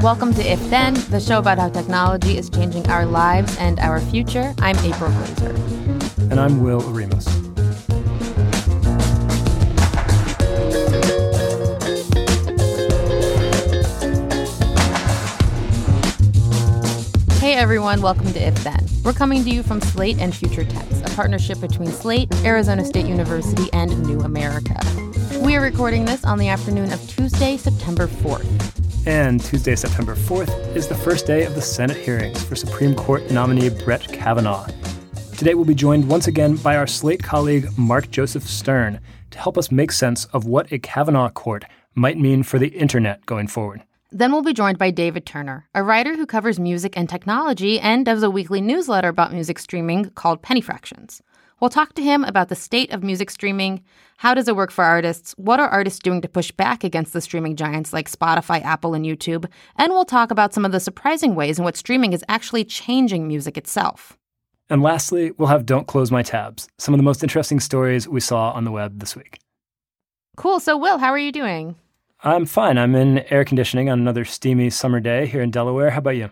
Welcome to If Then, the show about how technology is changing our lives and our future. I'm April Glaser. And I'm Will Oremus. Hey everyone, welcome to If Then. We're coming to you from Slate and Future Tense, a partnership between Slate, Arizona State University, and New America. We are recording this on the afternoon of Tuesday, September 4th. And Tuesday, September 4th, is the first day of the Senate hearings for Supreme Court nominee Brett Kavanaugh. Today, we'll be joined once again by our Slate colleague Mark Joseph Stern to help us make sense of what a Kavanaugh court might mean for the internet going forward. Then we'll be joined by David Turner, a writer who covers music and technology and does a weekly newsletter about music streaming called Penny Fractions. We'll talk to him about the state of music streaming. How does it work for artists? What are artists doing to push back against the streaming giants like Spotify, Apple, and YouTube? And we'll talk about some of the surprising ways in which streaming is actually changing music itself. And lastly, we'll have Don't Close My Tabs, some of the most interesting stories we saw on the web this week. Cool. So, Will, how are you doing? I'm fine. I'm in air conditioning on another steamy summer day here in Delaware. How about you?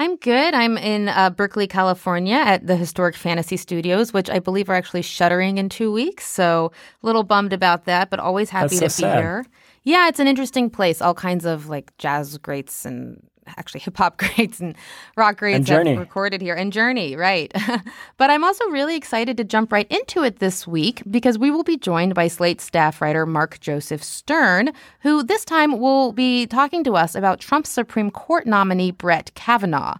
I'm good. I'm in uh, Berkeley, California at the Historic Fantasy Studios, which I believe are actually shuttering in two weeks. So a little bummed about that, but always happy That's to so be sad. here. Yeah, it's an interesting place. All kinds of like jazz greats and actually hip hop greats and rock greats have recorded here. And Journey, right. but I'm also really excited to jump right into it this week because we will be joined by Slate staff writer Mark Joseph Stern, who this time will be talking to us about Trump's Supreme Court nominee Brett Kavanaugh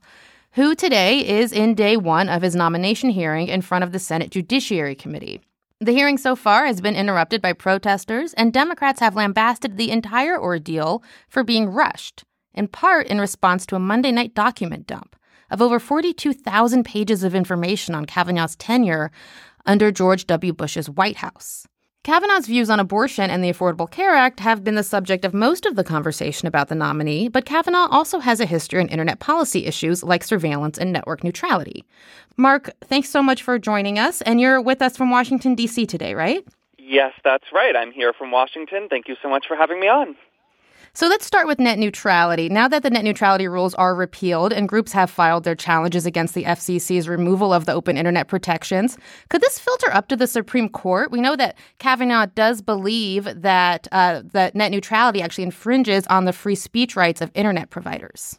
who today is in day one of his nomination hearing in front of the Senate Judiciary Committee. The hearing so far has been interrupted by protesters, and Democrats have lambasted the entire ordeal for being rushed, in part in response to a Monday night document dump of over 42,000 pages of information on Kavanaugh's tenure under George W. Bush's White House. Kavanaugh's views on abortion and the Affordable Care Act have been the subject of most of the conversation about the nominee, but Kavanaugh also has a history in internet policy issues like surveillance and network neutrality. Mark, thanks so much for joining us, and you're with us from Washington, D.C. today, right? Yes, that's right. I'm here from Washington. Thank you so much for having me on. So let's start with net neutrality. Now that the net neutrality rules are repealed and groups have filed their challenges against the FCC's removal of the open internet protections, could this filter up to the Supreme Court? We know that Kavanaugh does believe that uh, that net neutrality actually infringes on the free speech rights of internet providers.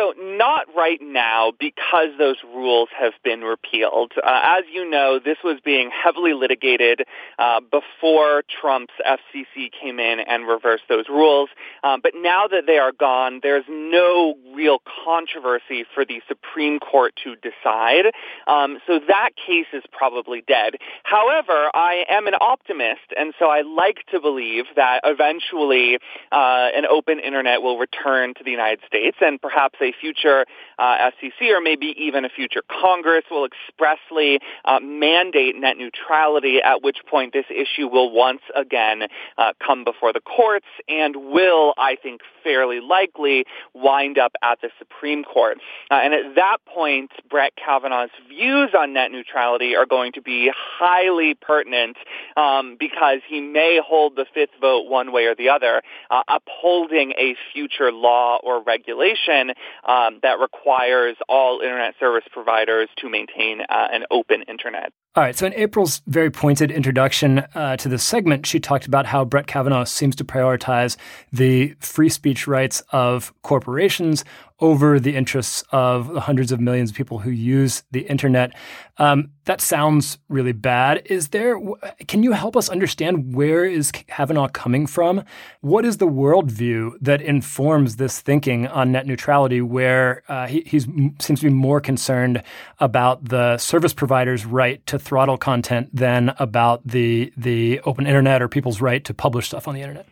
So not right now because those rules have been repealed. Uh, as you know, this was being heavily litigated uh, before Trump's FCC came in and reversed those rules. Um, but now that they are gone, there's no real controversy for the Supreme Court to decide. Um, so that case is probably dead. However, I am an optimist, and so I like to believe that eventually uh, an open internet will return to the United States and perhaps a future uh, FCC or maybe even a future Congress will expressly uh, mandate net neutrality, at which point this issue will once again uh, come before the courts and will, I think, fairly likely wind up at the Supreme Court. Uh, and at that point, Brett Kavanaugh's views on net neutrality are going to be highly pertinent um, because he may hold the fifth vote one way or the other, uh, upholding a future law or regulation um, that requires all internet service providers to maintain uh, an open internet. All right, so in April's very pointed introduction uh, to this segment, she talked about how Brett Kavanaugh seems to prioritize the free speech rights of corporations over the interests of the hundreds of millions of people who use the internet. Um, that sounds really bad. Is there? Can you help us understand where is Kavanaugh coming from? What is the worldview that informs this thinking on net neutrality, where uh, he seems to be more concerned about the service provider's right to throttle content than about the the open internet or people's right to publish stuff on the internet?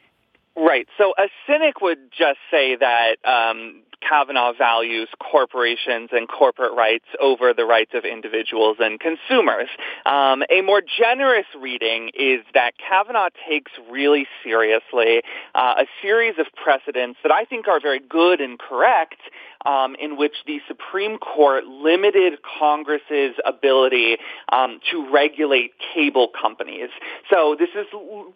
Right. So a cynic would just say that um, Kavanaugh values corporations and corporate rights over the rights of individuals and consumers. Um, a more generous reading is that Kavanaugh takes really seriously uh, a series of precedents that I think are very good and correct um, in which the Supreme Court limited Congress's ability um, to regulate cable companies. So this is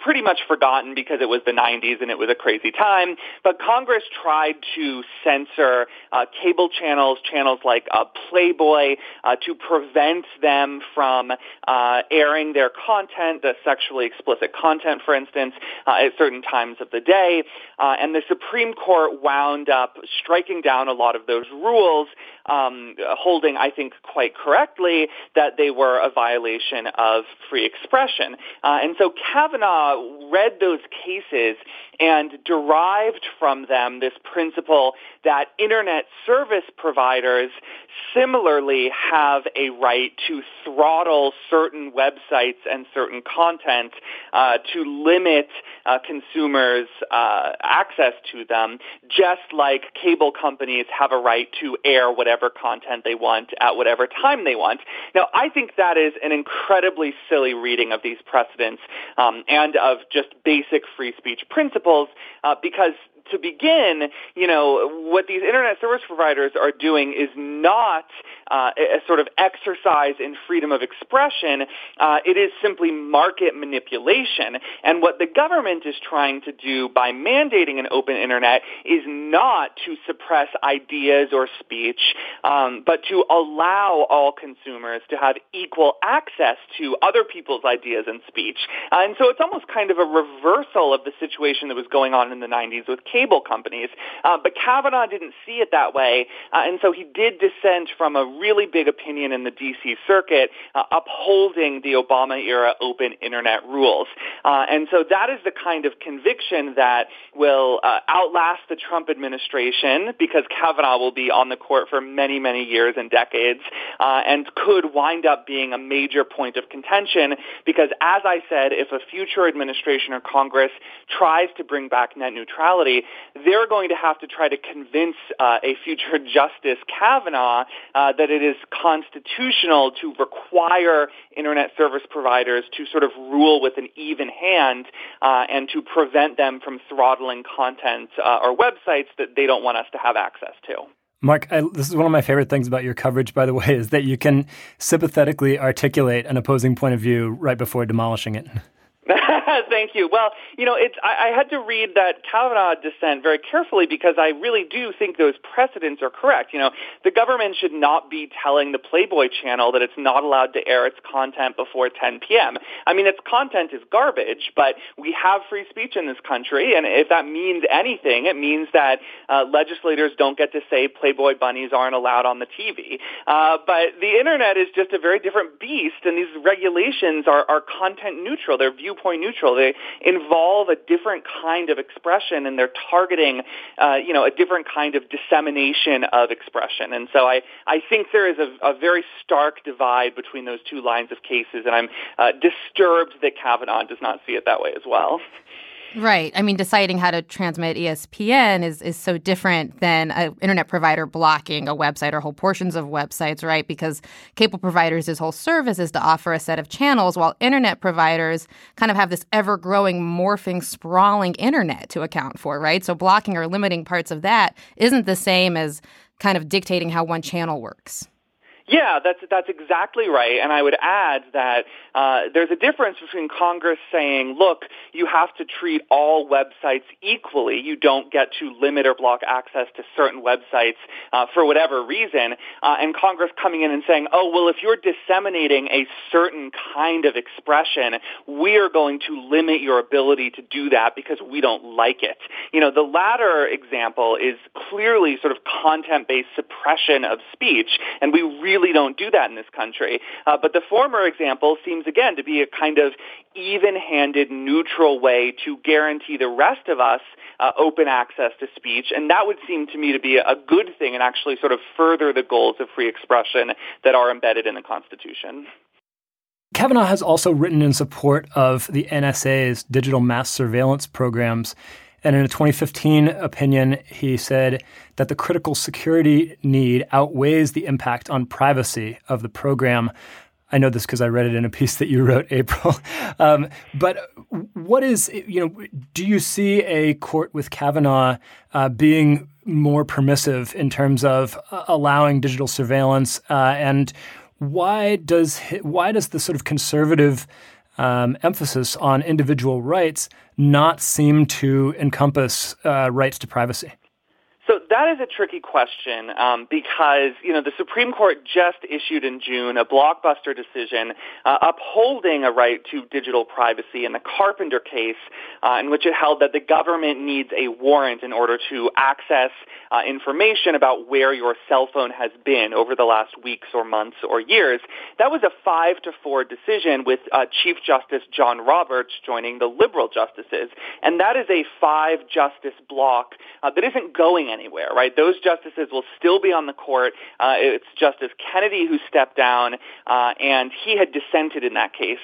pretty much forgotten because it was the 90s and it was a crazy time. But Congress tried to censor uh, cable channels, channels like uh, Playboy, uh, to prevent them from uh, airing their content, the sexually explicit content, for instance, uh, at certain times of the day. Uh, and the Supreme Court wound up striking down a lot of those rules, um, holding, I think, quite correctly that they were a violation of free expression. Uh, and so Kavanaugh read those cases and derived from them this principle that internet service providers similarly have a right to throttle certain websites and certain content uh, to limit uh, consumers' uh, access to them, just like cable companies have a right to air whatever content they want at whatever time they want. Now, I think that is an incredibly silly reading of these precedents um, and of just basic free speech principles uh, because to begin, you know, what these internet service providers are doing is not uh, a sort of exercise in freedom of expression. Uh, it is simply market manipulation. And what the government is trying to do by mandating an open internet is not to suppress ideas or speech, um, but to allow all consumers to have equal access to other people's ideas and speech. Uh, and so it's almost kind of a reversal of the situation that was going on in the 90s with cable companies. Uh, but Kavanaugh didn't see it that way, uh, and so he did dissent from a really big opinion in the D.C. Circuit uh, upholding the Obama-era open internet rules. Uh, and so that is the kind of conviction that will uh, outlast the Trump administration because Kavanaugh will be on the court for many, many years and decades uh, and could wind up being a major point of contention because, as I said, if a future administration or Congress tries to bring back net neutrality, they're going to have to try to convince uh, a future Justice Kavanaugh uh, that it is constitutional to require internet service providers to sort of rule with an even hand uh, and to prevent them from throttling content uh, or websites that they don't want us to have access to. Mark, I, this is one of my favorite things about your coverage, by the way, is that you can sympathetically articulate an opposing point of view right before demolishing it. Thank you. Well, you know, it's I, I had to read that Kavanaugh dissent very carefully because I really do think those precedents are correct. You know, the government should not be telling the Playboy channel that it's not allowed to air its content before 10 p.m. I mean, its content is garbage, but we have free speech in this country, and if that means anything, it means that uh, legislators don't get to say Playboy bunnies aren't allowed on the TV. Uh, but the internet is just a very different beast, and these regulations are, are content neutral. They're viewpoint neutral. They involve a different kind of expression, and they're targeting, uh, you know, a different kind of dissemination of expression. And so I, I think there is a, a very stark divide between those two lines of cases, and I'm uh, disturbed that Kavanaugh does not see it that way as well. Right. I mean, deciding how to transmit ESPN is, is so different than an internet provider blocking a website or whole portions of websites, right? Because cable providers' whole service is to offer a set of channels, while internet providers kind of have this ever growing, morphing, sprawling internet to account for, right? So blocking or limiting parts of that isn't the same as kind of dictating how one channel works. Yeah, that's that's exactly right. And I would add that uh, there's a difference between Congress saying, "Look, you have to treat all websites equally. You don't get to limit or block access to certain websites uh, for whatever reason," uh, and Congress coming in and saying, "Oh, well, if you're disseminating a certain kind of expression, we are going to limit your ability to do that because we don't like it." You know, the latter example is clearly sort of content-based suppression of speech, and we really really don't do that in this country. Uh, but the former example seems again to be a kind of even-handed, neutral way to guarantee the rest of us uh, open access to speech, and that would seem to me to be a good thing and actually sort of further the goals of free expression that are embedded in the Constitution. Kavanaugh has also written in support of the NSA's digital mass surveillance programs. And in a 2015 opinion, he said that the critical security need outweighs the impact on privacy of the program. I know this because I read it in a piece that you wrote, April. Um, but what is, you know, do you see a court with Kavanaugh uh, being more permissive in terms of uh, allowing digital surveillance? Uh, and why does why does the sort of conservative um, emphasis on individual rights not seem to encompass uh, rights to privacy? That is a tricky question um, because you know the Supreme Court just issued in June a blockbuster decision uh, upholding a right to digital privacy in the Carpenter case, uh, in which it held that the government needs a warrant in order to access uh, information about where your cell phone has been over the last weeks or months or years. That was a five to four decision with uh, Chief Justice John Roberts joining the liberal justices, and that is a five justice block uh, that isn't going anywhere, right? Those justices will still be on the court. Uh, it's Justice Kennedy who stepped down, uh, and he had dissented in that case.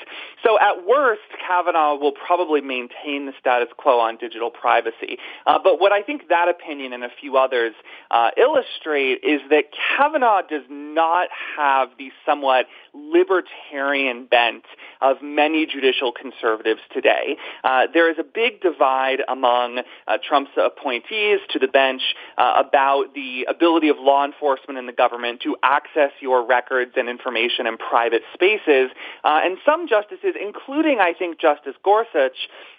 So at worst, Kavanaugh will probably maintain the status quo on digital privacy. Uh, but what I think that opinion and a few others uh, illustrate is that Kavanaugh does not have the somewhat libertarian bent of many judicial conservatives today. Uh, there is a big divide among uh, Trump's appointees to the bench uh, about the ability of law enforcement and the government to access your records and information in private spaces. Uh, and some justices, including, I think, Justice Gorsuch,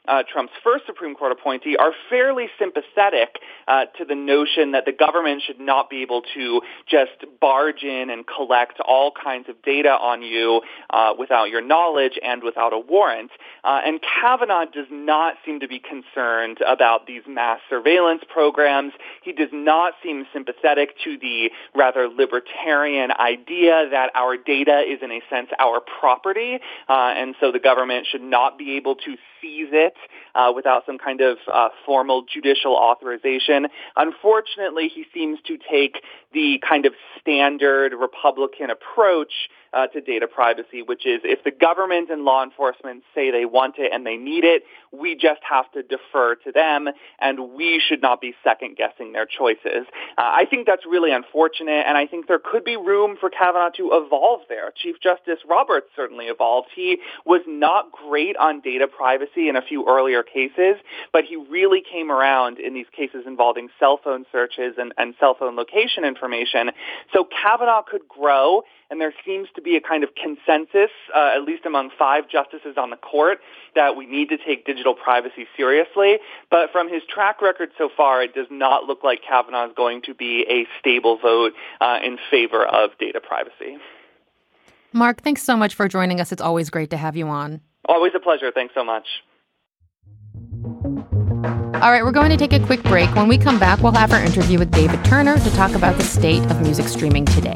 uh, Trump's first Supreme Court appointee, are fairly sympathetic uh, to the notion that the government should not be able to just barge in and collect all kinds of data on you uh, without your knowledge and without a warrant. Uh, and Kavanaugh does not seem to be concerned about these mass surveillance programs. He does not seem sympathetic to the rather libertarian idea that our data is in a sense our property, uh, and so the government should not be able to seize it uh, without some kind of uh, formal judicial authorization. Unfortunately, he seems to take the kind of standard Republican approach uh, to data privacy, which is if the government and law enforcement say they want it and they need it, we just have to defer to them, and we should not be second guessing their choices. Uh, I think that's really unfortunate, and I think there could be room for Kavanaugh to evolve there. Chief Justice Roberts certainly evolved. He was not great on data privacy in a few earlier cases, but he really came around in these cases involving cell phone searches and, and cell phone location information. So Kavanaugh could grow and there seems to be a kind of consensus, uh, at least among five justices on the court, that we need to take digital privacy seriously. But from his track record so far, it does not look like Kavanaugh is going to be a stable vote uh, in favor of data privacy. Mark, thanks so much for joining us. It's always great to have you on. Always a pleasure. Thanks so much. All right, we're going to take a quick break. When we come back, we'll have our interview with David Turner to talk about the state of music streaming today.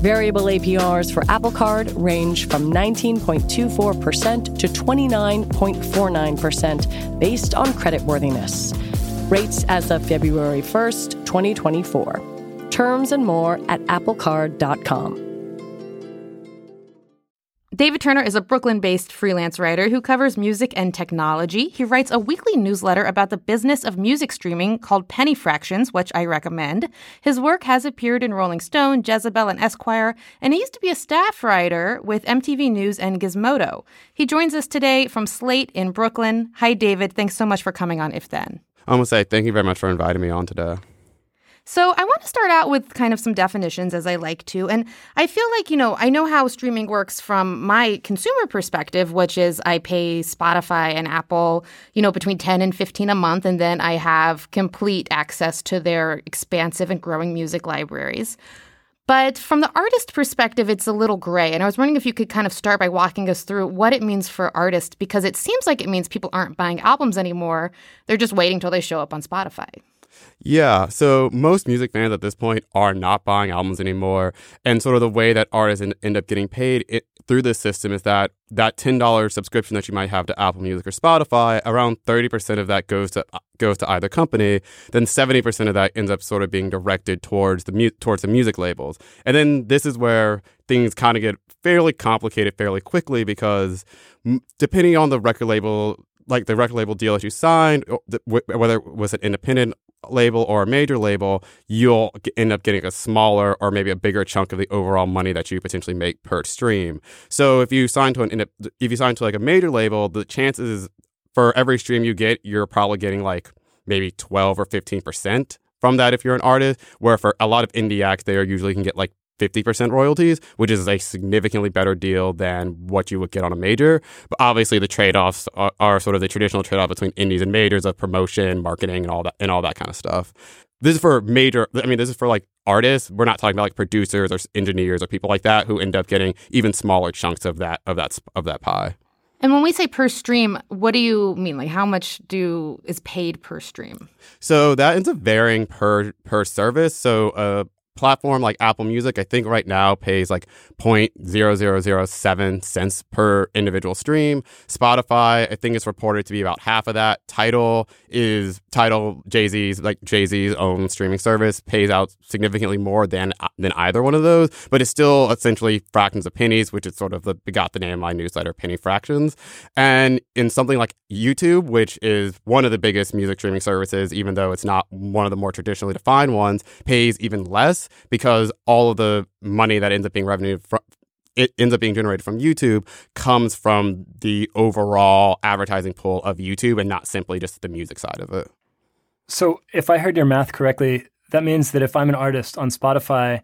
Variable APRs for Apple Card range from 19.24% to 29.49% based on creditworthiness. Rates as of February 1st, 2024. Terms and more at applecard.com. David Turner is a Brooklyn based freelance writer who covers music and technology. He writes a weekly newsletter about the business of music streaming called Penny Fractions, which I recommend. His work has appeared in Rolling Stone, Jezebel, and Esquire, and he used to be a staff writer with MTV News and Gizmodo. He joins us today from Slate in Brooklyn. Hi, David. Thanks so much for coming on If Then. I want to say thank you very much for inviting me on today. So I want to start out with kind of some definitions as I like to. And I feel like, you know, I know how streaming works from my consumer perspective, which is I pay Spotify and Apple, you know, between 10 and 15 a month and then I have complete access to their expansive and growing music libraries. But from the artist perspective, it's a little gray. And I was wondering if you could kind of start by walking us through what it means for artists, because it seems like it means people aren't buying albums anymore. They're just waiting till they show up on Spotify. Yeah, so most music fans at this point are not buying albums anymore, and sort of the way that artists end up getting paid it, through this system is that that ten dollars subscription that you might have to Apple Music or Spotify, around thirty percent of that goes to goes to either company. Then seventy percent of that ends up sort of being directed towards the mu- towards the music labels, and then this is where things kind of get fairly complicated fairly quickly because depending on the record label like the record label deal that you signed, whether it was an independent label or a major label, you'll end up getting a smaller or maybe a bigger chunk of the overall money that you potentially make per stream. So if you sign to an if you sign to like a major label, the chances for every stream you get, you're probably getting like maybe 12 or 15 percent from that if you're an artist. Where for a lot of indie acts, they are usually can get like 50% royalties, which is a significantly better deal than what you would get on a major. But obviously the trade-offs are, are sort of the traditional trade-off between indies and majors of promotion, marketing and all that and all that kind of stuff. This is for major I mean this is for like artists. We're not talking about like producers or engineers or people like that who end up getting even smaller chunks of that of that of that pie. And when we say per stream, what do you mean? Like how much do is paid per stream? So that ends up varying per per service. So uh, platform like Apple Music, I think right now pays like 0.0007 cents per individual stream. Spotify, I think it's reported to be about half of that. Tidal is Tidal Jay Z's like Jay Z's own streaming service pays out significantly more than than either one of those, but it's still essentially fractions of pennies, which is sort of the got the name of my newsletter, Penny Fractions. And in something like YouTube, which is one of the biggest music streaming services, even though it's not one of the more traditionally defined ones, pays even less because all of the money that ends up being revenue from it ends up being generated from YouTube comes from the overall advertising pool of YouTube and not simply just the music side of it. So, if I heard your math correctly, that means that if I'm an artist on Spotify,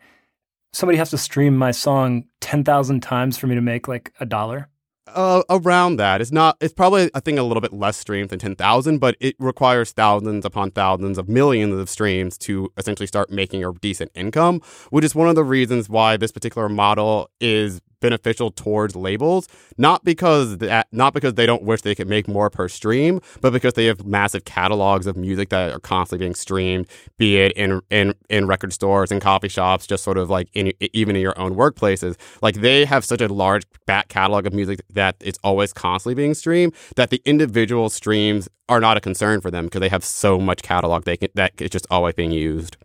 somebody has to stream my song 10,000 times for me to make like a dollar? Uh, around that. It's not. It's probably I think a little bit less streams than ten thousand, but it requires thousands upon thousands of millions of streams to essentially start making a decent income. Which is one of the reasons why this particular model is beneficial towards labels, not because that not because they don't wish they could make more per stream, but because they have massive catalogs of music that are constantly being streamed, be it in in in record stores and coffee shops, just sort of like in even in your own workplaces. Like they have such a large back catalog of music that it's always constantly being streamed that the individual streams are not a concern for them because they have so much catalog they can, that it's just always being used.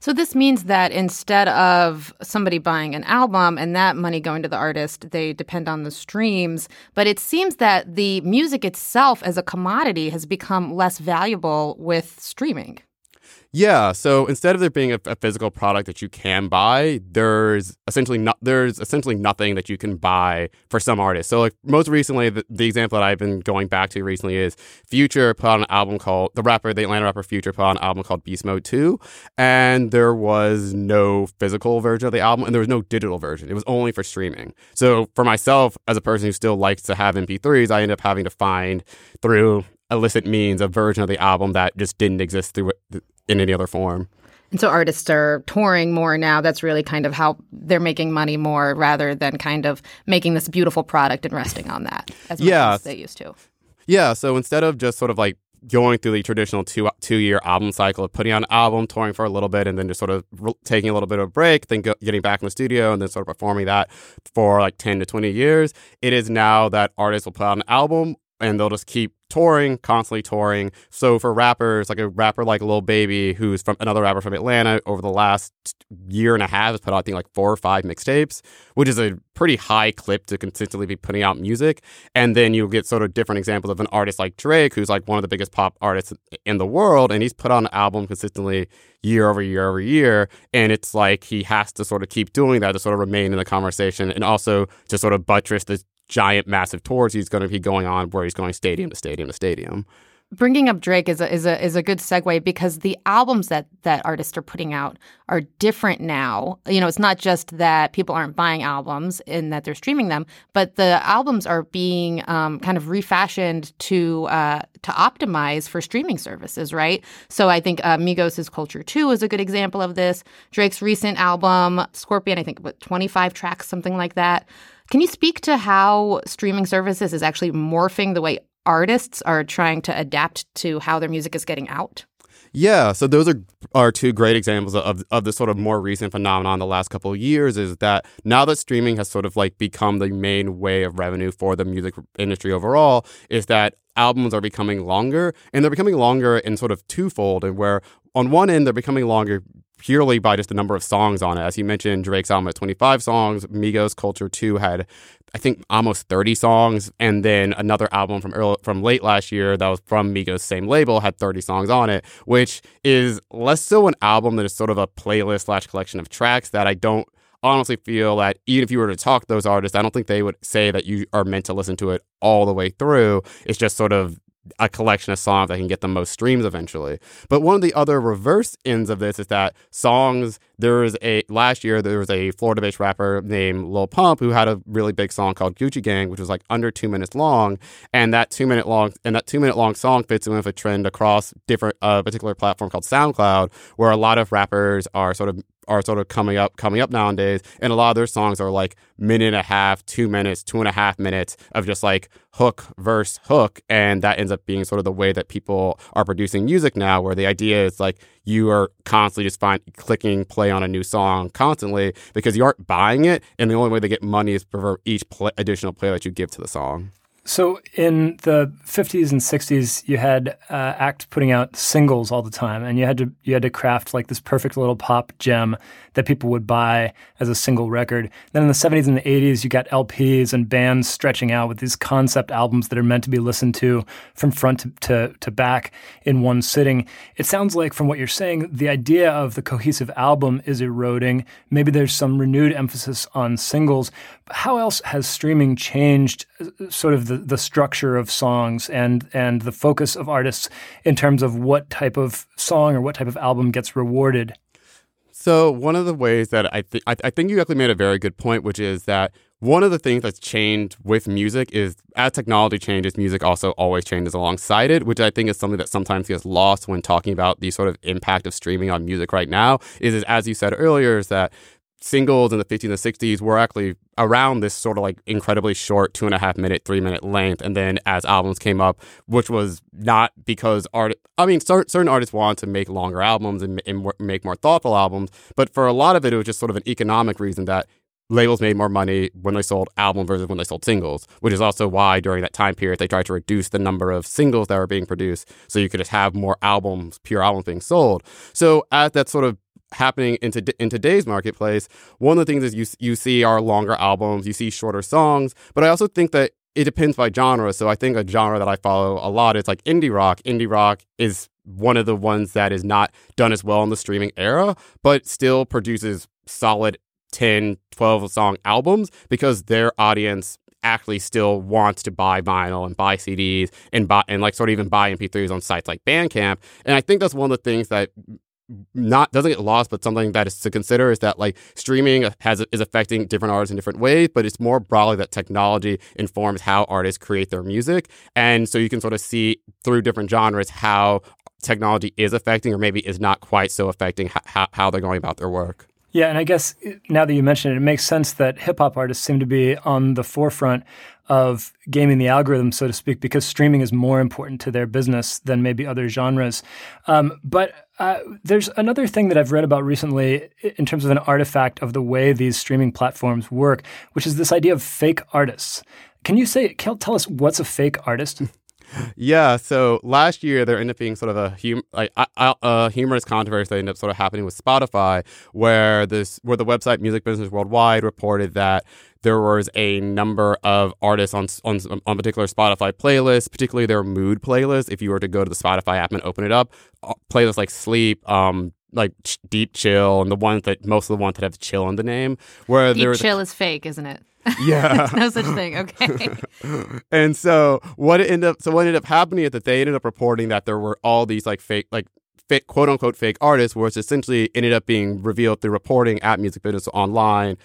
So this means that instead of somebody buying an album and that money going to the artist, they depend on the streams. But it seems that the music itself as a commodity has become less valuable with streaming. Yeah. So instead of there being a, a, physical product that you can buy, there's essentially there's essentially nothing that you can buy for some artists. So like most recently, the, the, example that I've been going back to recently is Future put on an album called the rapper, the Atlanta rapper Future put on an album called Beast Mode Two, and there was no physical version of the album and there was no digital version. It was only for streaming. So for myself, as a person who still likes to have MP3s, I end up having to find through illicit means a version of the album that just didn't exist through in any other form. And so artists are touring more now. That's really kind of how they're making money more rather than kind of making this beautiful product and resting on that as much yeah. as they used to. Yeah. So instead of just sort of like going through the traditional two two year album cycle of putting out an album, touring for a little bit, and then just sort of re- taking a little bit of a break, then go, getting back in the studio, and then sort of performing that for like ten to twenty years. It is now that artists will put out an album and they'll just keep touring, constantly touring. So for rappers, like a rapper like Lil Baby, who's from another rapper from Atlanta, over the last year and a half has put out I think like four or five mixtapes, which is a pretty high clip to consistently be putting out music. And then you get sort of different examples of an artist like Drake, who's like one of the biggest pop artists in the world, and he's put on an album consistently year over year over year. And it's like he has to sort of keep doing that to sort of remain in the conversation and also to sort of buttress the giant, massive tours he's going to be going on where he's going stadium to stadium to stadium. bringing up Drake is a is a is a good segue because the albums that that artists are putting out are different now. You know, it's not just that people aren't buying albums and that they're streaming them, but the albums are being um, kind of refashioned to uh, to optimize for streaming services, right? So I think uh, Migos' Culture Two is a good example of this. Drake's recent album, Scorpion, I think, twenty five tracks, something like that. Can you speak to how streaming services is actually morphing the way artists are trying to adapt to how their music is getting out? Yeah, so those are are two great examples of of the sort of more recent phenomenon the last couple of years is that now that streaming has sort of like become the main way of revenue for the music industry overall, is that albums are becoming longer and they're becoming longer in sort of twofold and where on one end they're becoming longer purely by just the number of songs on it. As you mentioned, Drake's album had 25 songs. Migos Culture 2 had, I think, almost 30 songs. And then another album from early, from late last year that was from Migos' same label had 30 songs on it, which is less so an album than it's sort of a playlist slash collection of tracks that I don't honestly feel that even if you were to talk to those artists, I don't think they would say that you are meant to listen to it all the way through. It's just sort of a collection of songs that can get the most streams eventually. But one of the other reverse ends of this is that songs there was a last year there was a Florida-based rapper named Lil Pump who had a really big song called Gucci Gang, which was like under two minutes long, and that two minute long and that two minute long song fits in with a trend across different a uh, particular platform called SoundCloud, where a lot of rappers are sort of are sort of coming up coming up nowadays and a lot of their songs are like minute and a half two minutes two and a half minutes of just like hook verse hook and that ends up being sort of the way that people are producing music now where the idea is like you are constantly just find clicking play on a new song constantly because you aren't buying it and the only way they get money is for each play, additional play that you give to the song so in the 50s and 60s, you had uh, ACT putting out singles all the time, and you had to you had to craft like this perfect little pop gem that people would buy as a single record. Then in the 70s and the 80s, you got LPs and bands stretching out with these concept albums that are meant to be listened to from front to, to, to back in one sitting. It sounds like from what you're saying, the idea of the cohesive album is eroding. Maybe there's some renewed emphasis on singles. How else has streaming changed uh, sort of the, the structure of songs and and the focus of artists in terms of what type of song or what type of album gets rewarded? So one of the ways that I think I think you actually made a very good point, which is that one of the things that's changed with music is as technology changes, music also always changes alongside it, which I think is something that sometimes gets lost when talking about the sort of impact of streaming on music right now. Is, is as you said earlier, is that singles in the 50s and 60s were actually around this sort of like incredibly short two and a half minute three minute length and then as albums came up which was not because art i mean certain artists want to make longer albums and, and make more thoughtful albums but for a lot of it it was just sort of an economic reason that labels made more money when they sold album versus when they sold singles, which is also why during that time period they tried to reduce the number of singles that were being produced so you could just have more albums, pure albums being sold. So as that sort of happening in, to, in today's marketplace, one of the things is you you see are longer albums, you see shorter songs, but I also think that it depends by genre. So I think a genre that I follow a lot is like indie rock. Indie rock is one of the ones that is not done as well in the streaming era, but still produces solid 10, 12 song albums because their audience actually still wants to buy vinyl and buy CDs and buy and like sort of even buy MP3s on sites like Bandcamp. And I think that's one of the things that not doesn't get lost, but something that is to consider is that like streaming has is affecting different artists in different ways, but it's more broadly that technology informs how artists create their music, and so you can sort of see through different genres how technology is affecting, or maybe is not quite so affecting how, how they're going about their work. Yeah, and I guess now that you mention it, it makes sense that hip hop artists seem to be on the forefront of gaming the algorithm, so to speak, because streaming is more important to their business than maybe other genres. Um, but uh, there's another thing that I've read about recently in terms of an artifact of the way these streaming platforms work, which is this idea of fake artists. Can you say, tell us what's a fake artist? yeah. So last year there ended up being sort of a hum- like a, a humorous controversy that ended up sort of happening with Spotify, where this where the website Music Business Worldwide reported that there was a number of artists on on on particular Spotify playlists, particularly their mood playlist. If you were to go to the Spotify app and open it up, uh, playlists like sleep, um, like ch- deep chill, and the ones that most of the ones that have chill in the name. Where deep chill is fake, isn't it? Yeah. no such thing. Okay. and so what ended up so what ended up happening is that they ended up reporting that there were all these like fake like fake quote unquote fake artists, which essentially ended up being revealed through reporting at Music Business Online,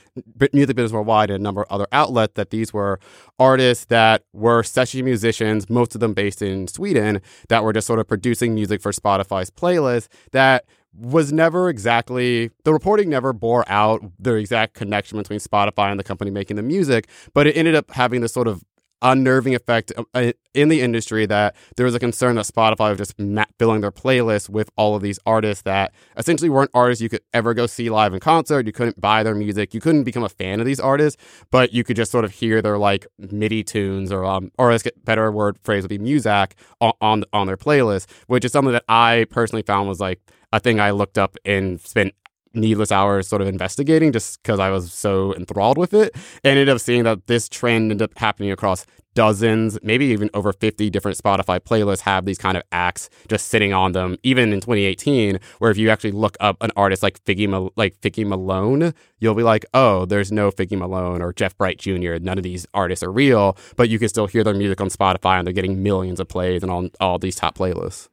Music Business Worldwide, and a number of other outlets that these were artists that were session musicians, most of them based in Sweden, that were just sort of producing music for Spotify's playlist that was never exactly the reporting never bore out the exact connection between Spotify and the company making the music, but it ended up having this sort of unnerving effect uh, in the industry that there was a concern that Spotify was just filling their playlist with all of these artists that essentially weren't artists you could ever go see live in concert. You couldn't buy their music. You couldn't become a fan of these artists, but you could just sort of hear their like MIDI tunes or um or a better word phrase would be Muzak on, on on their playlist, which is something that I personally found was like a thing I looked up and spent needless hours sort of investigating just because I was so enthralled with it. And ended up seeing that this trend ended up happening across dozens, maybe even over 50 different Spotify playlists have these kind of acts just sitting on them. Even in 2018, where if you actually look up an artist like Figgy, Mal- like Figgy Malone, you'll be like, oh, there's no Figgy Malone or Jeff Bright Jr. None of these artists are real, but you can still hear their music on Spotify and they're getting millions of plays and on all these top playlists.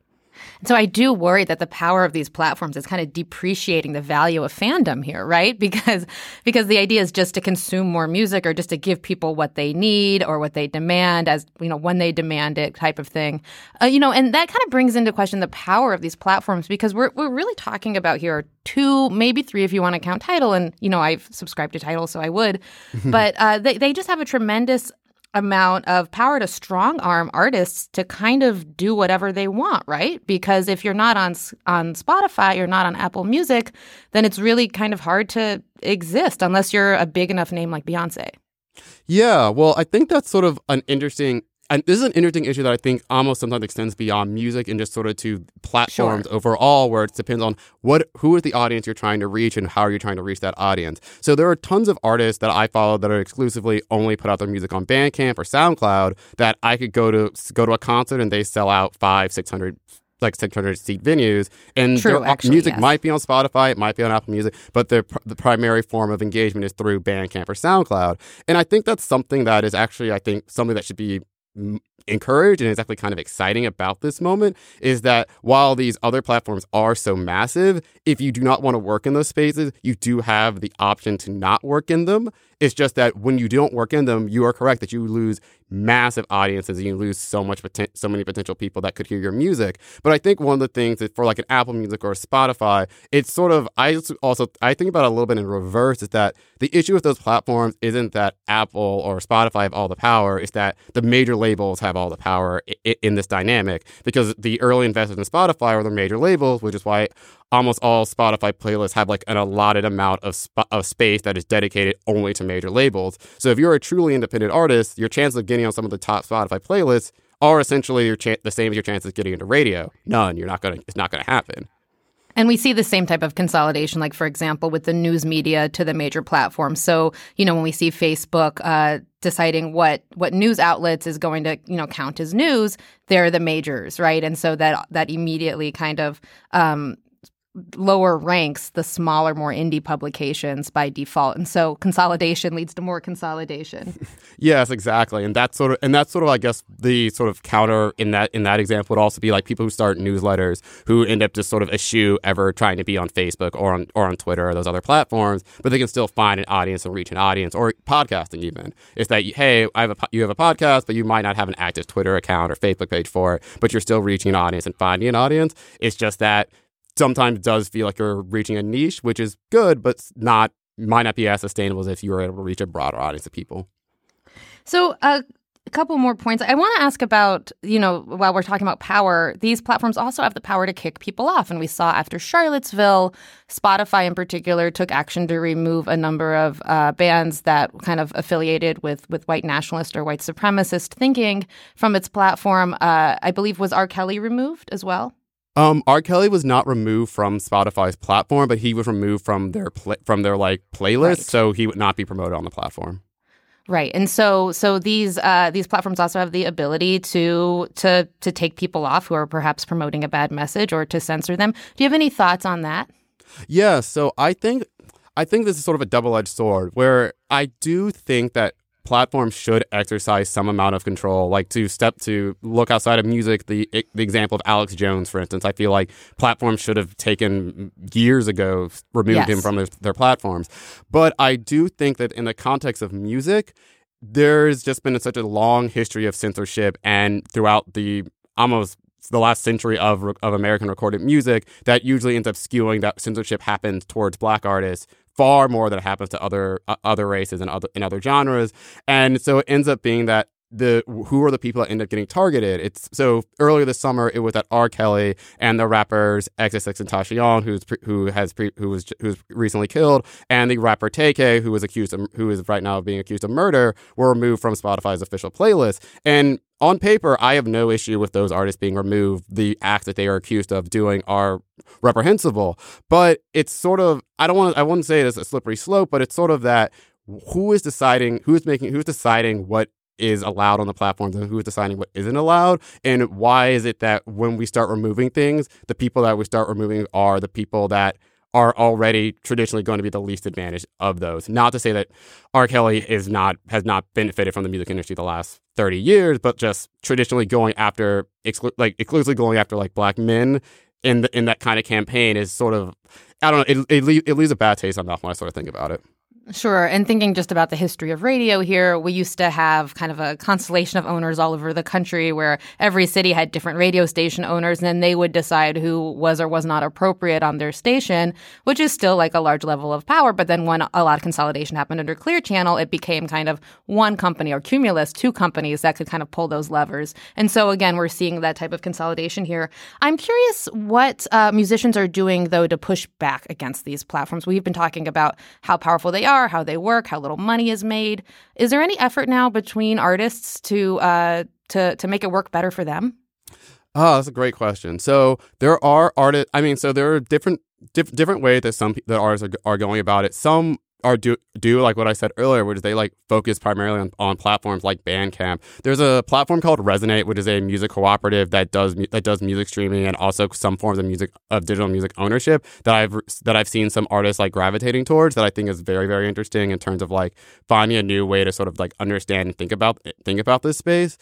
So I do worry that the power of these platforms is kind of depreciating the value of fandom here, right? Because because the idea is just to consume more music or just to give people what they need or what they demand as you know when they demand it type of thing. Uh, you know, and that kind of brings into question the power of these platforms because we're we're really talking about here two, maybe three if you want to count Tidal and you know I've subscribed to Tidal so I would, but uh, they they just have a tremendous amount of power to strong arm artists to kind of do whatever they want, right? Because if you're not on on Spotify, you're not on Apple Music, then it's really kind of hard to exist unless you're a big enough name like Beyonce. Yeah, well, I think that's sort of an interesting and this is an interesting issue that I think almost sometimes extends beyond music and just sort of to platforms sure. overall, where it depends on what who is the audience you're trying to reach and how are you trying to reach that audience. So there are tons of artists that I follow that are exclusively only put out their music on Bandcamp or SoundCloud that I could go to go to a concert and they sell out five, six hundred like 600 seat venues and True, their actually, music yes. might be on spotify it might be on apple music but the, the primary form of engagement is through bandcamp or soundcloud and i think that's something that is actually i think something that should be m- encouraged and exactly kind of exciting about this moment is that while these other platforms are so massive, if you do not want to work in those spaces, you do have the option to not work in them. It's just that when you don't work in them, you are correct that you lose massive audiences and you lose so much so many potential people that could hear your music. But I think one of the things that for like an Apple Music or Spotify, it's sort of I also I think about it a little bit in reverse is that the issue with those platforms isn't that Apple or Spotify have all the power, it's that the major labels have all the power in, this dynamic because the early investors in Spotify were the major labels, which is why almost all Spotify playlists have like an allotted amount of, sp- of space that is dedicated only to major labels. So if you're a truly independent artist, your chances of getting on some of the top Spotify playlists are essentially your the same as your chances of getting into radio. None. You're not gonna. It's not gonna happen. And we see the same type of consolidation, like, for example, with the news media to the major platforms. So, you know, when we see Facebook uh, deciding what, what news outlets is going to, you know, count as news, they're the majors, right? And so that that immediately kind of um, lower ranks the smaller, more indie publications by default. And so consolidation leads to more consolidation. yes, exactly. And that's sort of and that's sort of I guess the sort of counter in that in that example would also be like people who start newsletters who end up just sort of eschew ever trying to be on Facebook or on or on Twitter or those other platforms, but they can still find an audience and reach an audience or podcasting even. It's that hey, I have a you have a podcast, but you might not have an active Twitter account or Facebook page for it, but you're still reaching an audience and finding an audience. It's just that sometimes does feel like you're reaching a niche, which is good, but not might not be as sustainable as if you were able to reach a broader audience of people. So, uh, a couple more points. I want to ask about, you know, while we're talking about power, these platforms also have the power to kick people off. And we saw after Charlottesville, Spotify in particular took action to remove a number of uh, bands that kind of affiliated with with white nationalist or white supremacist thinking from its platform. Uh, I believe was R. Kelly removed as well. Um, R. Kelly was not removed from Spotify's platform, but he was removed from their pl- from their like playlist, right. so he would not be promoted on the platform. Right, and so so these uh, these platforms also have the ability to to to take people off who are perhaps promoting a bad message or to censor them. Do you have any thoughts on that? Yeah, so I think I think this is sort of a double edged sword where I do think that platforms should exercise some amount of control like to step to look outside of music the the example of Alex Jones for instance. I feel like platforms should have taken years ago removed yes. him from their, their platforms. But I do think that in the context of music there's just been such a long history of censorship and throughout the almost the last century of of American recorded music that usually ends up skewing that censorship happens towards black artists far more than it happens to other uh, other races and other in other genres. And so it ends up being that the who are the people that end up getting targeted? It's so earlier this summer it was that R. Kelly and the rappers XXXTentacion who's pre, who has pre, who was who was recently killed, and the rapper Tay-K, who was accused of, who is right now being accused of murder, were removed from Spotify's official playlist. And on paper, I have no issue with those artists being removed. The acts that they are accused of doing are reprehensible, but it's sort of I don't want to I wouldn't say it is a slippery slope, but it's sort of that who is deciding who's making who's deciding what is allowed on the platforms and who is deciding what isn't allowed and why is it that when we start removing things the people that we start removing are the people that are already traditionally going to be the least advantaged of those. Not to say that R. Kelly is not has not benefited from the music industry the last thirty years, but just traditionally going after exclu- like exclusively going after like black men in the, in that kind of campaign is sort of I don't know it it, it leaves a bad taste in my mouth when I sort of think about it. Sure. And thinking just about the history of radio here, we used to have kind of a constellation of owners all over the country where every city had different radio station owners, and then they would decide who was or was not appropriate on their station, which is still like a large level of power. But then when a lot of consolidation happened under Clear Channel, it became kind of one company or cumulus, two companies that could kind of pull those levers. And so again, we're seeing that type of consolidation here. I'm curious what uh, musicians are doing, though, to push back against these platforms. We've been talking about how powerful they are are, how they work, how little money is made. Is there any effort now between artists to uh, to to make it work better for them? Oh, that's a great question. So there are artists. I mean, so there are different diff- different ways that some that artists are, are going about it. Some are do do like what I said earlier, which is they like focus primarily on, on platforms like Bandcamp. There's a platform called Resonate, which is a music cooperative that does that does music streaming and also some forms of music of digital music ownership that I've that I've seen some artists like gravitating towards that I think is very very interesting in terms of like finding a new way to sort of like understand and think about think about this space.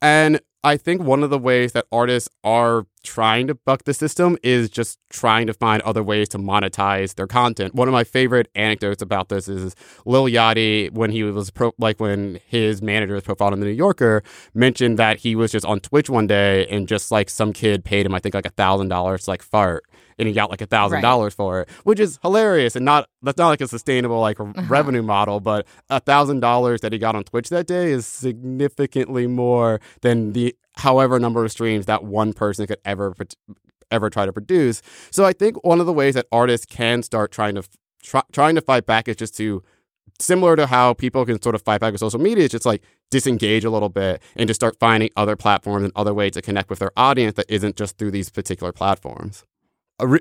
And I think one of the ways that artists are trying to buck the system is just trying to find other ways to monetize their content. One of my favorite anecdotes about this is Lil Yachty when he was pro- like when his manager was profiled in the New Yorker mentioned that he was just on Twitch one day and just like some kid paid him I think like a thousand dollars like fart and he got like a thousand dollars for it, which is hilarious and not that's not like a sustainable like uh-huh. revenue model, but a thousand dollars that he got on Twitch that day is significantly more than the however number of streams that one person could ever ever try to produce. So I think one of the ways that artists can start trying to try, trying to fight back is just to similar to how people can sort of fight back with social media, it's just like disengage a little bit and just start finding other platforms and other ways to connect with their audience that isn't just through these particular platforms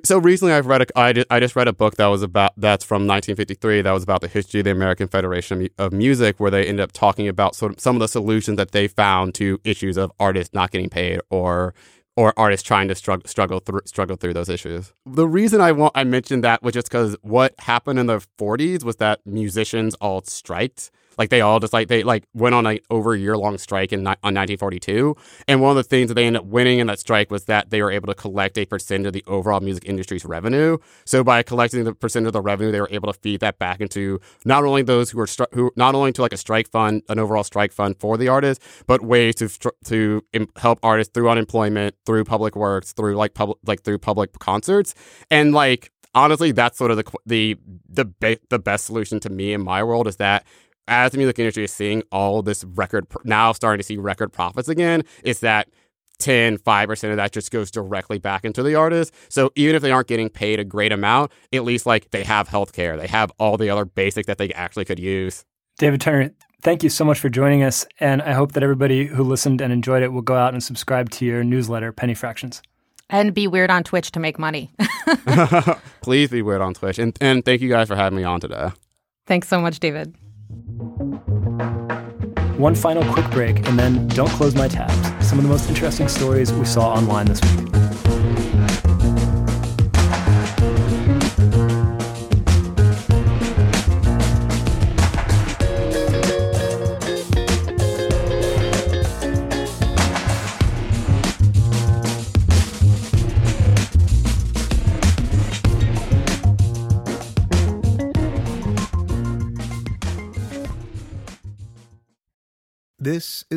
so recently i've read a, I, just, I just read a book that was about that's from 1953 that was about the history of the american federation of music where they ended up talking about sort of some of the solutions that they found to issues of artists not getting paid or or artists trying to struggle struggle through struggle through those issues. The reason I want I mentioned that was just because what happened in the 40s was that musicians all striked like they all just like they like went on an over a year long strike in on 1942, and one of the things that they ended up winning in that strike was that they were able to collect a percent of the overall music industry's revenue. So by collecting the percent of the revenue, they were able to feed that back into not only those who were stri- who not only to like a strike fund, an overall strike fund for the artists, but ways to to help artists through unemployment, through public works, through like public like through public concerts, and like honestly, that's sort of the the the be- the best solution to me in my world is that as the music industry is seeing all this record now starting to see record profits again, is that 10, 5% of that just goes directly back into the artist. So even if they aren't getting paid a great amount, at least like they have health care, they have all the other basics that they actually could use. David Turner, thank you so much for joining us. And I hope that everybody who listened and enjoyed it will go out and subscribe to your newsletter, Penny Fractions. And be weird on Twitch to make money. Please be weird on Twitch. And, and thank you guys for having me on today. Thanks so much, David. One final quick break, and then don't close my tabs. Some of the most interesting stories we saw online this week.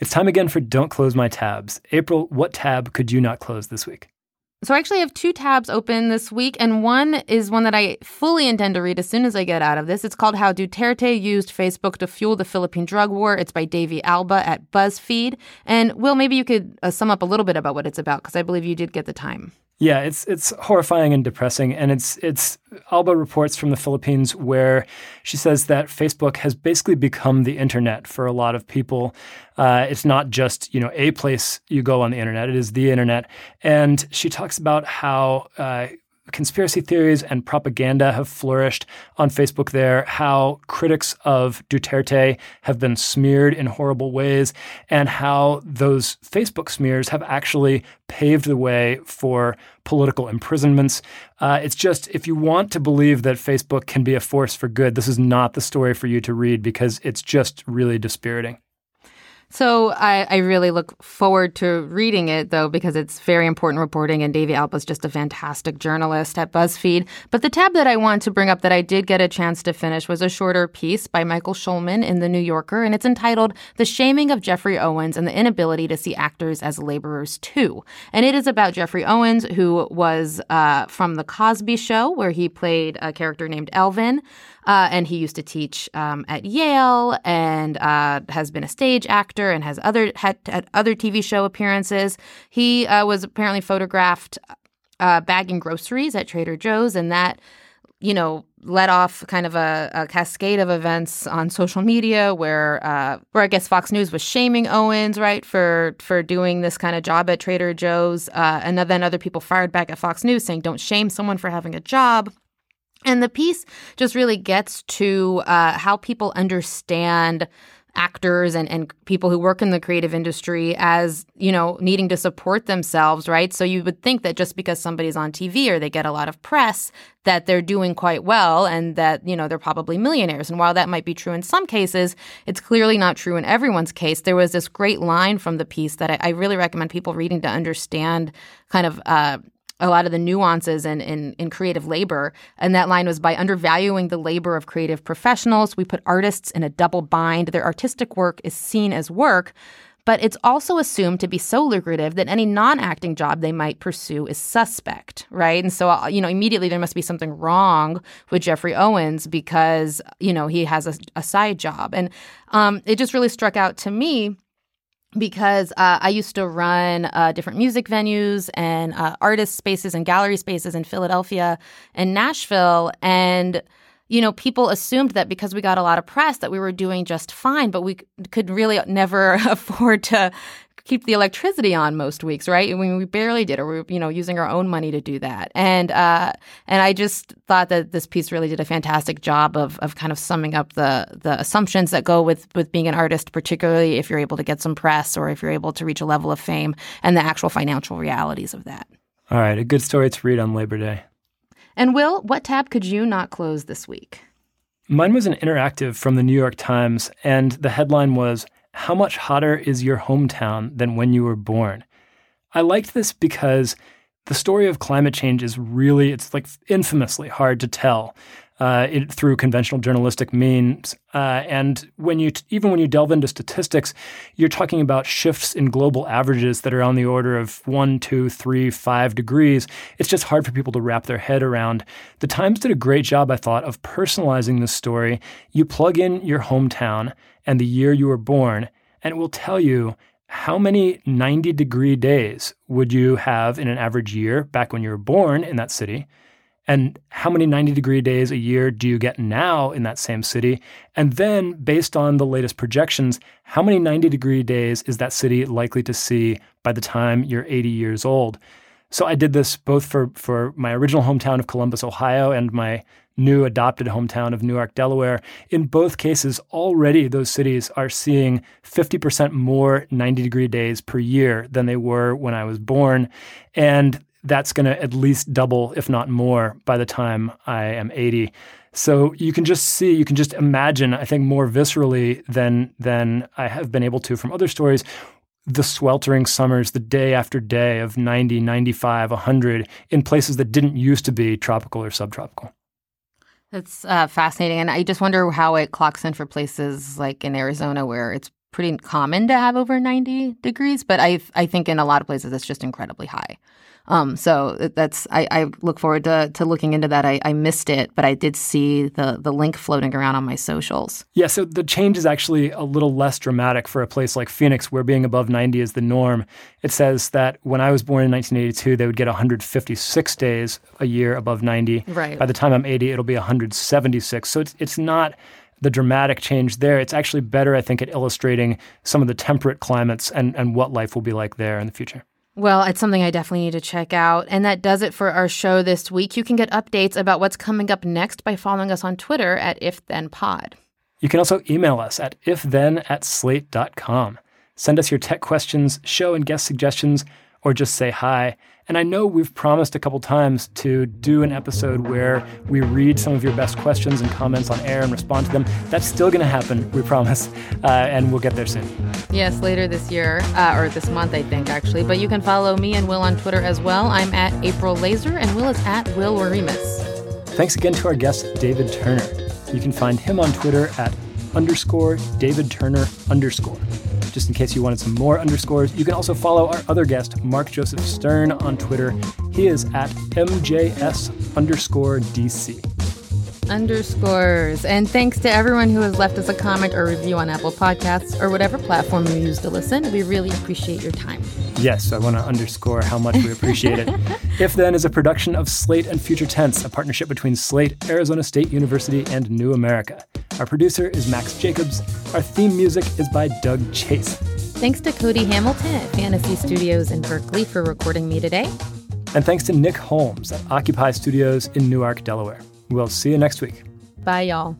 It's time again for Don't Close My Tabs. April, what tab could you not close this week? So I actually have two tabs open this week, and one is one that I fully intend to read as soon as I get out of this. It's called How Duterte Used Facebook to Fuel the Philippine Drug War. It's by Davey Alba at BuzzFeed. And Will, maybe you could uh, sum up a little bit about what it's about, because I believe you did get the time. Yeah, it's it's horrifying and depressing, and it's it's Alba reports from the Philippines where she says that Facebook has basically become the internet for a lot of people. Uh, it's not just you know a place you go on the internet; it is the internet. And she talks about how uh, conspiracy theories and propaganda have flourished on Facebook there, how critics of Duterte have been smeared in horrible ways, and how those Facebook smears have actually paved the way for political imprisonments. Uh, it's just, if you want to believe that Facebook can be a force for good, this is not the story for you to read because it's just really dispiriting. So I, I, really look forward to reading it, though, because it's very important reporting, and Davey Alba is just a fantastic journalist at BuzzFeed. But the tab that I want to bring up that I did get a chance to finish was a shorter piece by Michael Schulman in The New Yorker, and it's entitled The Shaming of Geoffrey Owens and the Inability to See Actors as Laborers Too. And it is about Geoffrey Owens, who was uh, from The Cosby Show, where he played a character named Elvin. Uh, and he used to teach um, at Yale and uh, has been a stage actor and has other had, had other TV show appearances. He uh, was apparently photographed uh, bagging groceries at Trader Joe's, and that you know led off kind of a, a cascade of events on social media where uh, where I guess Fox News was shaming Owens right for for doing this kind of job at Trader Joe's, uh, and then other people fired back at Fox News saying don't shame someone for having a job. And the piece just really gets to uh, how people understand actors and, and people who work in the creative industry as, you know, needing to support themselves, right? So you would think that just because somebody's on TV or they get a lot of press, that they're doing quite well and that, you know, they're probably millionaires. And while that might be true in some cases, it's clearly not true in everyone's case. There was this great line from the piece that I, I really recommend people reading to understand kind of uh, a lot of the nuances in, in, in creative labor. And that line was by undervaluing the labor of creative professionals, we put artists in a double bind. Their artistic work is seen as work, but it's also assumed to be so lucrative that any non-acting job they might pursue is suspect, right? And so, uh, you know, immediately there must be something wrong with Geoffrey Owens because, you know, he has a, a side job. And um, it just really struck out to me because uh, I used to run uh, different music venues and uh, artist spaces and gallery spaces in Philadelphia and Nashville. And, you know, people assumed that because we got a lot of press that we were doing just fine, but we could really never afford to keep the electricity on most weeks, right? I mean, we barely did, or we were, you know, using our own money to do that. And uh, and I just thought that this piece really did a fantastic job of of kind of summing up the the assumptions that go with with being an artist, particularly if you're able to get some press or if you're able to reach a level of fame, and the actual financial realities of that. All right, a good story to read on Labor Day. And Will, what tab could you not close this week? Mine was an interactive from the New York Times, and the headline was how much hotter is your hometown than when you were born? I liked this because the story of climate change is really, it's like infamously hard to tell uh, it, through conventional journalistic means. Uh, and when you, even when you delve into statistics, you're talking about shifts in global averages that are on the order of one, two, three, five degrees. It's just hard for people to wrap their head around. The Times did a great job, I thought, of personalizing the story. You plug in your hometown and the year you were born, and it will tell you how many 90 degree days would you have in an average year back when you were born in that city? And how many 90 degree days a year do you get now in that same city? And then, based on the latest projections, how many 90 degree days is that city likely to see by the time you're 80 years old? So I did this both for, for my original hometown of Columbus, Ohio, and my new adopted hometown of Newark, Delaware. In both cases, already those cities are seeing 50% more 90 degree days per year than they were when I was born. And that's going to at least double, if not more, by the time I am 80. So you can just see, you can just imagine, I think more viscerally than than I have been able to from other stories, the sweltering summers, the day after day of 90, 95, 100 in places that didn't used to be tropical or subtropical. That's uh, fascinating. And I just wonder how it clocks in for places like in Arizona where it's pretty common to have over 90 degrees. But I, I think in a lot of places it's just incredibly high. Um, so that's I, I, look forward to, to looking into that. I, I, missed it, but I did see the the link floating around on my socials. Yeah, so the change is actually a little less dramatic for a place like Phoenix, where being above 90 is the norm. It says that when I was born in 1982, they would get 156 days a year above 90. Right. By the time I'm 80, it'll be 176. So it's it's not the dramatic change there. It's actually better, I think, at illustrating some of the temperate climates and, and what life will be like there in the future. Well, it's something I definitely need to check out. And that does it for our show this week. You can get updates about what's coming up next by following us on Twitter at IfThenPod. You can also email us at ifthen at slate.com. Send us your tech questions, show and guest suggestions, or just say hi. And I know we've promised a couple times to do an episode where we read some of your best questions and comments on air and respond to them. That's still going to happen, we promise. Uh, and we'll get there soon. Yes, later this year, uh, or this month, I think, actually. But you can follow me and Will on Twitter as well. I'm at April Glaser, and Will is at Will Oremus. Thanks again to our guest, David Turner. You can find him on Twitter at underscore David Turner underscore. Just in case you wanted some more underscores, you can also follow our other guest, Mark Joseph Stern, on Twitter. He is at MJS underscore DC. Underscores. And thanks to everyone who has left us a comment or review on Apple Podcasts or whatever platform you use to listen. We really appreciate your time. Yes, I want to underscore how much we appreciate it. If Then is a production of Slate and Future Tense, a partnership between Slate, Arizona State University, and New America. Our producer is Max Jacobs. Our theme music is by Doug Chase. Thanks to Cody Hamilton at Fantasy Studios in Berkeley for recording me today. And thanks to Nick Holmes at Occupy Studios in Newark, Delaware. We'll see you next week. Bye, y'all.